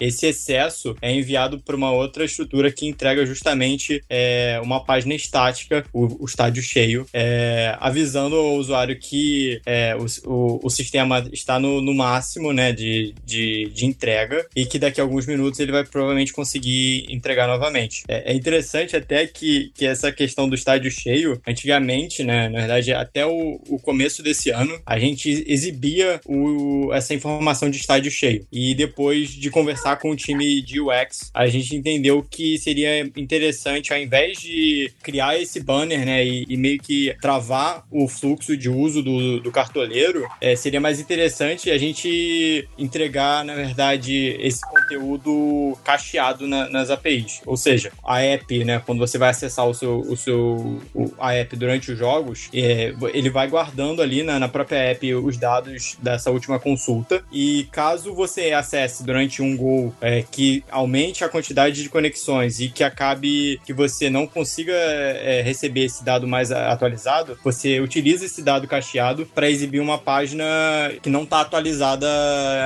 esse excesso é enviado para uma outra estrutura que entrega justamente é, uma página estática, o, o estádio cheio, é, avisando ao usuário que é, o, o, o, sistema está no, no máximo né, de, de, de, entrega e que daqui a alguns minutos ele vai provavelmente conseguir entregar novamente. É, é interessante até que, que essa questão do estádio cheio, antigamente, né, na verdade, até o, o começo desse ano, a gente exibia essa informação de estádio cheio. E depois de conversar com o time de UX, a gente entendeu que seria interessante, ao invés de criar esse banner, né, e, e meio que travar o fluxo de uso do, do cartoleiro, é, seria mais interessante a gente entregar, na verdade, esse conteúdo cacheado na, nas APIs. Ou seja, a app, né, quando você vai acessar o seu, o seu o, a app durante os jogos, é, ele vai guardando ali na, na própria app os dados dessa última consulta. E caso você acesse durante um gol é, que aumente a quantidade de conexões e que acabe que você não consiga é, receber esse dado mais atualizado, você utiliza esse dado cacheado para exibir uma página que não está atualizada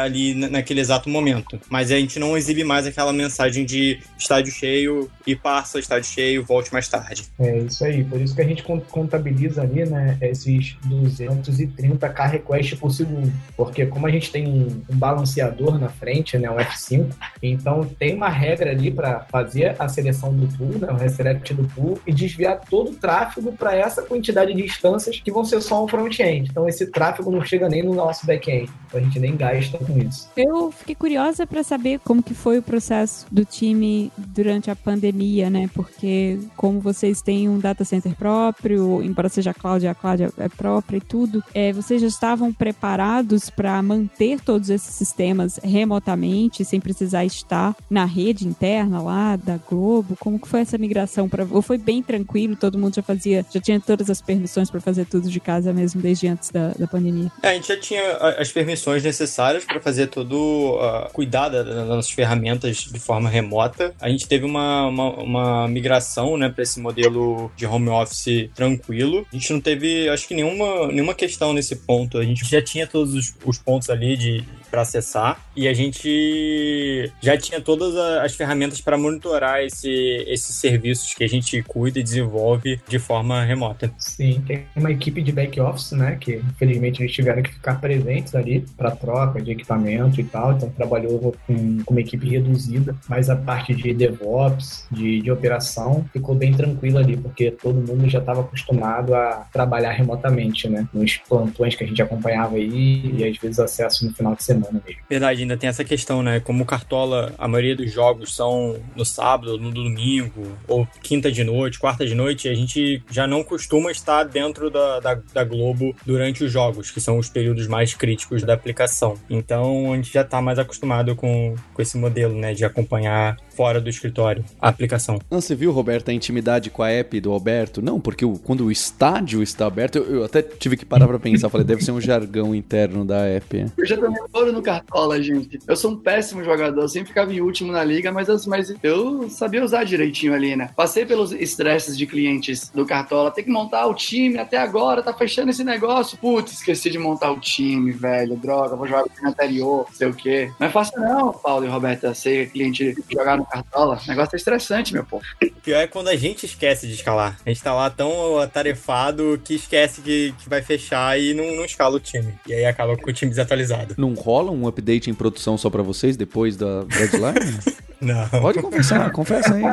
ali naquele exato momento. Mas a gente não exibe mais aquela mensagem de estádio cheio e passa estádio cheio, volte mais tarde. É isso aí, por isso que a gente contabiliza ali, né, esses 230 k requests por segundo, porque como a gente tem um balanceador na frente, né, um F5, então tem uma regra ali para fazer a seleção do pool, né, o reselect do pool e desviar todo o tráfego para essa quantidade de instâncias que vão ser só um front-end. Então esse tráfego não chega nem no nosso back-end, então a gente nem gasta com isso. Eu fiquei curiosa para saber como que foi o processo do time durante a pandemia, né? Porque como vocês têm um data center próprio, embora seja a cloud, a cloud é própria e tudo, é, vocês já estavam preparados para manter todos esses sistemas remotamente, sem precisar estar na rede interna lá da Globo? Como que foi essa migração para ou foi bem tranquilo, todo mundo já fazia, já tinha todas as permissões para fazer tudo de casa mesmo desde antes da, da pandemia? É, a gente já tinha as permissões necessárias para fazer todo uh, cuidar das nossas ferramentas de forma remota. A gente teve uma, uma, uma migração, né, para esse modelo de home office tranquilo. A gente não teve, acho que nenhuma, nenhuma questão nesse ponto. A gente já tinha todos os, os pontos ali de para acessar. E a gente já tinha todas as ferramentas para monitorar esse, esses serviços que a gente cuida e desenvolve de forma remota. Sim, tem uma equipe de back office, né, que infelizmente eles tiveram que ficar presentes ali para troca de equipamento e tal, então trabalhou com, com, uma equipe reduzida, mas a parte de DevOps, de, de operação, ficou bem tranquila ali, porque todo mundo já estava acostumado a trabalhar remotamente, né, nos plantões que a gente acompanhava aí e às vezes acesso no final de semana semana mesmo. Verdade, ainda tem essa questão, né? Como o Cartola, a maioria dos jogos são no sábado, no domingo, ou quinta de noite, quarta de noite, a gente já não costuma estar dentro da, da, da Globo durante os jogos, que são os períodos mais críticos da aplicação. Então a gente já está mais acostumado com, com esse modelo, né? De acompanhar fora do escritório a aplicação. Não, você viu, Roberto, a intimidade com a app do Alberto? Não, porque o, quando o estádio está aberto, eu, eu, até tive que parar pra pensar, falei, deve ser um jargão interno da app. Eu já tomei ouro no cartola, gente. Eu sou um péssimo jogador, eu sempre ficava em último na liga, mas, mas eu sabia usar direitinho ali, né? Passei pelos estresses de clientes do cartola, tem que montar o time, até agora tá fechando esse negócio. Putz, esqueci de montar o time, velho, droga, vou jogar o time anterior, sei o quê. Não é fácil não, Paulo e Roberta, ser cliente jogar no cartola. O negócio é estressante, meu povo. O pior é quando a gente esquece de escalar. A gente tá lá tão atarefado que esquece que, que vai fechar e não, não escala o time. E aí acaba com o time desatualizado. Não rola um update em produção só pra vocês depois da deadline? Não. Pode confessar, confessa aí.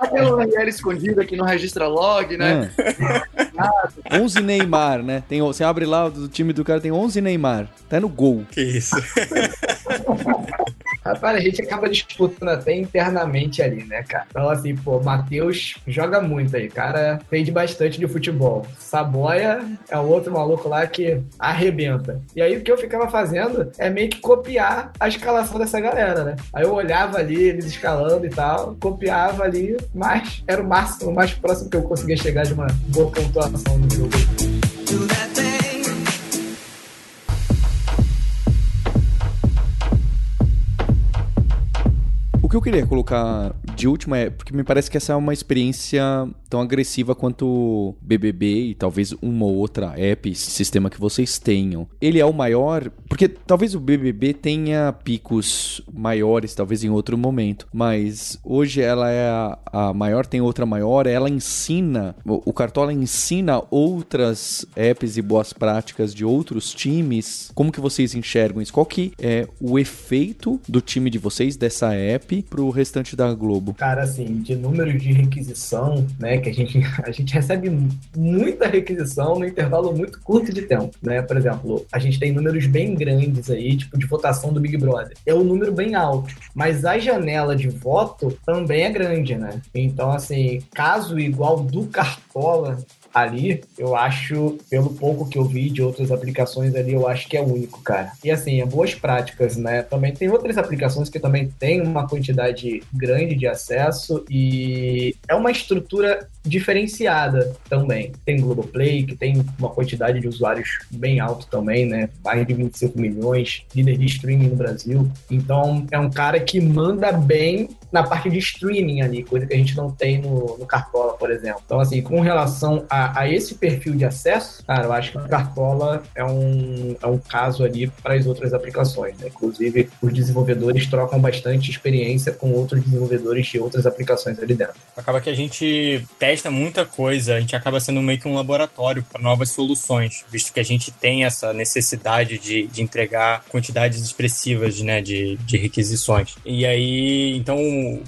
Aquela URL escondida que não registra log, né? É. 11 Neymar, né? Tem, você abre lá, o time do cara tem 11 Neymar. Tá no gol. Que isso. Rapaz, a gente acaba disputando até internamente ali, né, cara? Então, assim, pô, Matheus joga muito aí. Cara, entende bastante de futebol. Saboia é o outro maluco lá que arrebenta. E aí, o que eu ficava fazendo é meio que copiar a escalação dessa galera, né? Aí eu olhava ali, eles escalando e tal, copiava ali, mas era o máximo, o mais próximo que eu conseguia chegar de uma boa pontuação no jogo. Que eu queria colocar de última é porque me parece que essa é uma experiência tão agressiva quanto BBB e talvez uma ou outra app, sistema que vocês tenham. Ele é o maior, porque talvez o BBB tenha picos maiores, talvez em outro momento, mas hoje ela é a, a maior, tem outra maior, ela ensina, o, Cartola ensina outras apps e boas práticas de outros times. Como que vocês enxergam isso? Qual que é o efeito do time de vocês dessa app pro restante da Globo? Cara, assim, de números de requisição, né, que a gente, a gente recebe muita requisição no intervalo muito curto de tempo, né? Por exemplo, a gente tem números bem grandes aí, tipo de votação do Big Brother. É um número bem alto, mas a janela de voto também é grande, né? Então, assim, caso igual do Cartola, ali, eu acho, pelo pouco que eu vi de outras aplicações ali, eu acho que é único, cara. E assim, é boas práticas, né? Também tem outras aplicações que também tem uma quantidade grande de acesso e é uma estrutura diferenciada também. Tem Globoplay, que tem uma quantidade de usuários bem alto também, né? Mais de 25 milhões, líder de streaming no Brasil. Então, é um cara que manda bem na parte de streaming ali, coisa que a gente não tem no, no Cartola, por exemplo. Então, assim, com relação a, a esse perfil de acesso, cara, eu acho que o Cartola é um, é um caso ali para as outras aplicações, né? Inclusive, os desenvolvedores trocam bastante experiência com outros desenvolvedores de outras aplicações ali dentro. Acaba que a gente testa muita coisa, a gente acaba sendo meio que um laboratório para novas soluções, visto que a gente tem essa necessidade de, de entregar quantidades expressivas né, de, de requisições. E aí, então,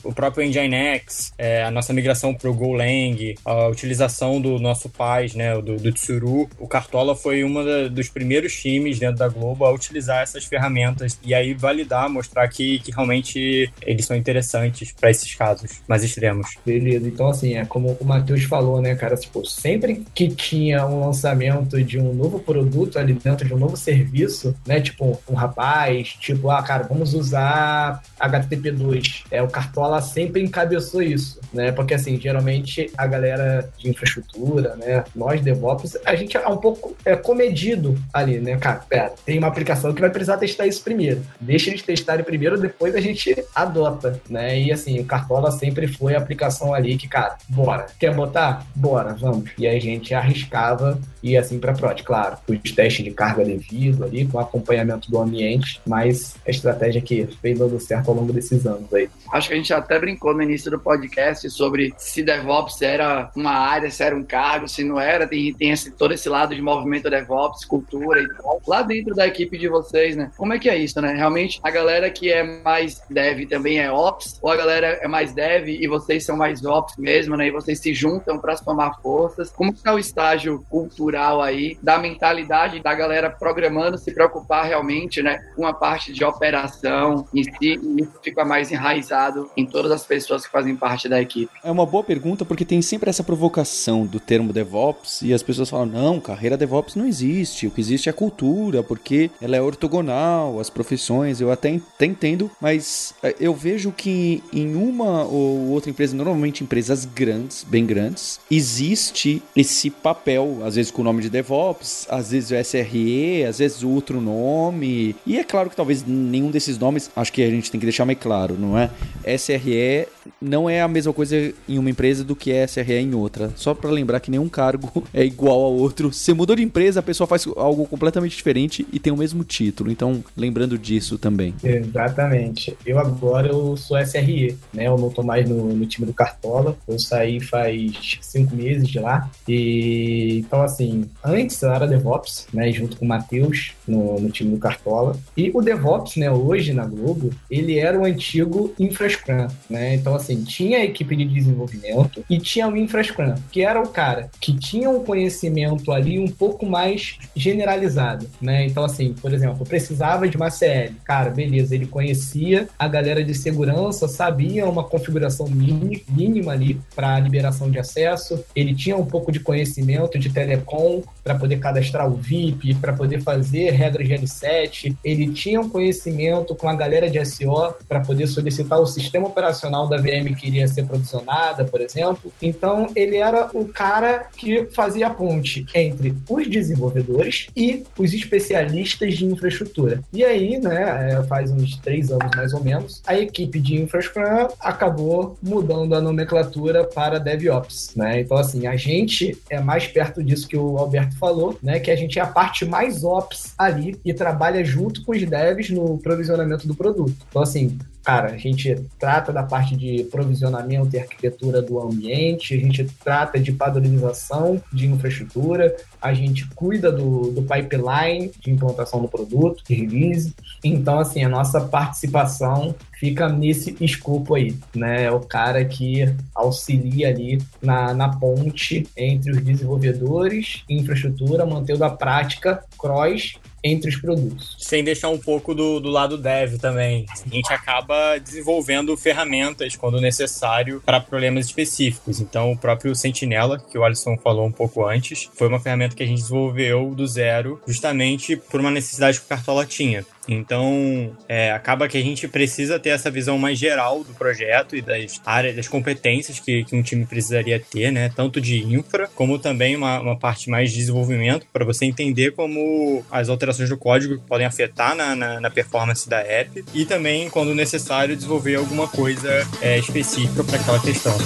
o próprio Nginx, é, a nossa migração para o Golang, a utilização do nosso pais, né, do, do Tsuru, o Cartola foi um dos primeiros times dentro da Globo a utilizar essas ferramentas e aí validar, mostrar que, que realmente eles são interessantes para esses casos mais extremos. Beleza, então assim, é como o Matheus falou, né, cara, tipo, sempre que tinha um lançamento de um novo produto ali dentro de um novo serviço, né, tipo, um rapaz, tipo, ah, cara, vamos usar HTTP2, é, o Cartola sempre encabeçou isso, né? Porque assim, geralmente a galera de infraestrutura, né? Nós DevOps, a gente é um pouco é, comedido ali, né? Cara, pera, tem uma aplicação que vai precisar testar isso primeiro. Deixa eles testarem primeiro, depois a gente adota, né? E assim, o Cartola sempre foi a aplicação ali que, cara, bora. Quer botar? Bora, vamos. E a gente arriscava e assim para prod, claro, os testes de carga devido ali, com acompanhamento do ambiente, mas a estratégia que vem dando certo ao longo desses anos aí. Acho que a gente até brincou no início do podcast sobre se DevOps era uma área, se era um cargo, se não era, tem, tem esse, todo esse lado de movimento DevOps, cultura e tal, lá dentro da equipe de vocês, né? Como é que é isso, né? Realmente a galera que é mais dev também é ops, ou a galera é mais dev e vocês são mais ops mesmo, né? E vocês se juntam para somar forças. Como que é o estágio cultural aí da mentalidade da galera programando se preocupar realmente, né, com a parte de operação em si, e isso fica mais enraizado em todas as pessoas que fazem parte da equipe? É uma boa pergunta porque tem sempre essa provocação do termo DevOps e as pessoas falam: não, carreira DevOps não existe. O que existe é cultura, porque ela é ortogonal, as profissões. Eu até, até entendo, mas eh, eu vejo que em uma ou outra empresa, normalmente empresas grandes, bem grandes, existe esse papel, às vezes com o nome de DevOps, às vezes o SRE, às vezes outro nome. E é claro que talvez nenhum desses nomes, acho que a gente tem que deixar mais claro, não é? SRE não é a mesma coisa em uma empresa do que é SRE em outra. Só para lembrar que nenhum cargo é igual ao outro. Você mudou de empresa, a pessoa faz algo completamente diferente e tem o mesmo título. Então, lembrando disso também. Exatamente. Eu agora eu sou SRE, né? Eu não tô mais no, no time do Cartola. Eu saí faz cinco meses de lá. E então, assim, antes eu era DevOps, né? Junto com o Matheus no, no time do Cartola. E o DevOps, né, hoje na Globo, ele era o antigo InfraScrum, né? Então, assim, tinha a equipe de desenvolvimento e tinha o InfraScrum, que era o cara que tinha um conhecimento ali um pouco mais generalizado, né? Então, assim, por exemplo, precisava de uma CL. Cara, beleza, ele conhecia a galera de segurança, sabia uma configuração mínima ali para liberação de acesso, ele tinha um pouco de conhecimento de telecom para poder cadastrar o VIP, para poder fazer regras de L7, ele tinha um conhecimento com a galera de SO para poder solicitar o sistema operacional da VM que iria ser provisionada, por exemplo. Então, ele era o cara que fazia a ponte entre os desenvolvedores e os especialistas de infraestrutura. E aí, né, é, faz uns três anos mais ou menos, a equipe de infraestrutura acabou mudando a nomenclatura para DevOps, né? Então, assim, a gente é mais perto disso que o Alberto falou, né? Que a gente é a parte mais ops ali e trabalha junto com os devs no provisionamento do produto. Então, assim, cara, a gente trata da parte de provisionamento e arquitetura do ambiente, a gente trata de padronização de infraestrutura, a gente cuida do, do pipeline de implantação do produto, de release. Então, assim, a nossa participação fica nesse escopo aí, né? É o cara que auxilia ali na, na ponte entre os desenvolvedores e infraestrutura, mantendo a prática cross entre os produtos. Sem deixar um pouco do, do lado dev também. A gente acaba desenvolvendo ferramentas quando necessário para problemas específicos. Então, o próprio Sentinela, que o Alisson falou um pouco antes, foi uma ferramenta que a gente desenvolveu do zero, justamente por uma necessidade que o Cartola tinha. Então, é, acaba que a gente precisa ter essa visão mais geral do projeto e das áreas, das competências que, que um time precisaria ter, né? Tanto de infra, como também uma, uma parte mais de desenvolvimento, para você entender como as alterações do código podem afetar na, na, na performance da app e também, quando necessário, desenvolver alguma coisa é, específica para aquela questão.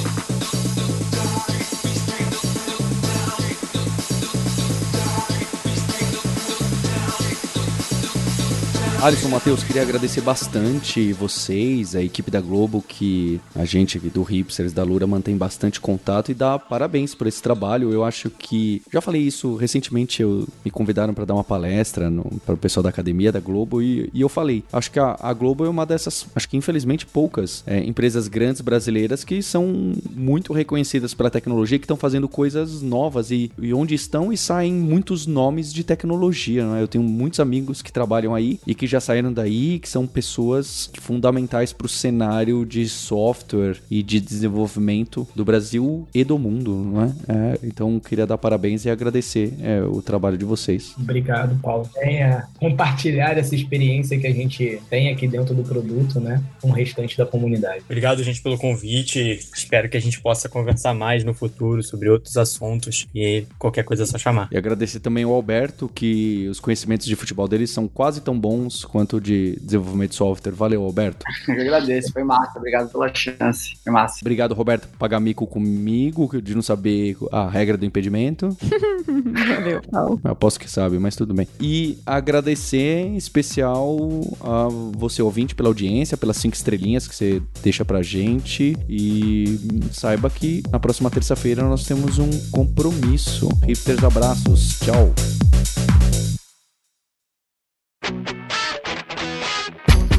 Alisson, Matheus, queria agradecer bastante vocês, a equipe da Globo, que a gente do Hipsters, da Lura, mantém bastante contato e dá parabéns por esse trabalho. Eu acho que. Já falei isso recentemente, eu, me convidaram para dar uma palestra para o pessoal da academia da Globo e, e eu falei. Acho que a, a, Globo é uma dessas, acho que infelizmente poucas é, empresas grandes brasileiras que são muito reconhecidas pela tecnologia, que estão fazendo coisas novas e, e, onde estão e saem muitos nomes de tecnologia. Né? Eu tenho muitos amigos que trabalham aí e que já saíram daí, que são pessoas fundamentais para o cenário de software e de desenvolvimento do Brasil e do mundo, não é? é então, queria dar parabéns e agradecer é, o trabalho de vocês. Obrigado, Paulo. Venha compartilhar essa experiência que a gente tem aqui dentro do produto, né, com o restante da comunidade. Obrigado, gente, pelo convite. Espero que a gente possa conversar mais no futuro sobre outros assuntos e qualquer coisa é só chamar. E agradecer também ao Alberto, que os conhecimentos de futebol dele são quase tão bons quanto de desenvolvimento de software. Valeu, Alberto. Eu agradeço, foi massa. Obrigado pela chance. Foi massa. Obrigado, Roberto, por pagar mico comigo, de não saber a regra do impedimento. Valeu, Paulo. Eu aposto que sabe, mas tudo bem. E agradecer em especial a você, ouvinte, pela audiência, pelas cinco estrelinhas que você deixa pra gente. E saiba que na próxima terça-feira nós temos um compromisso. Hipsters, abraços. Tchau.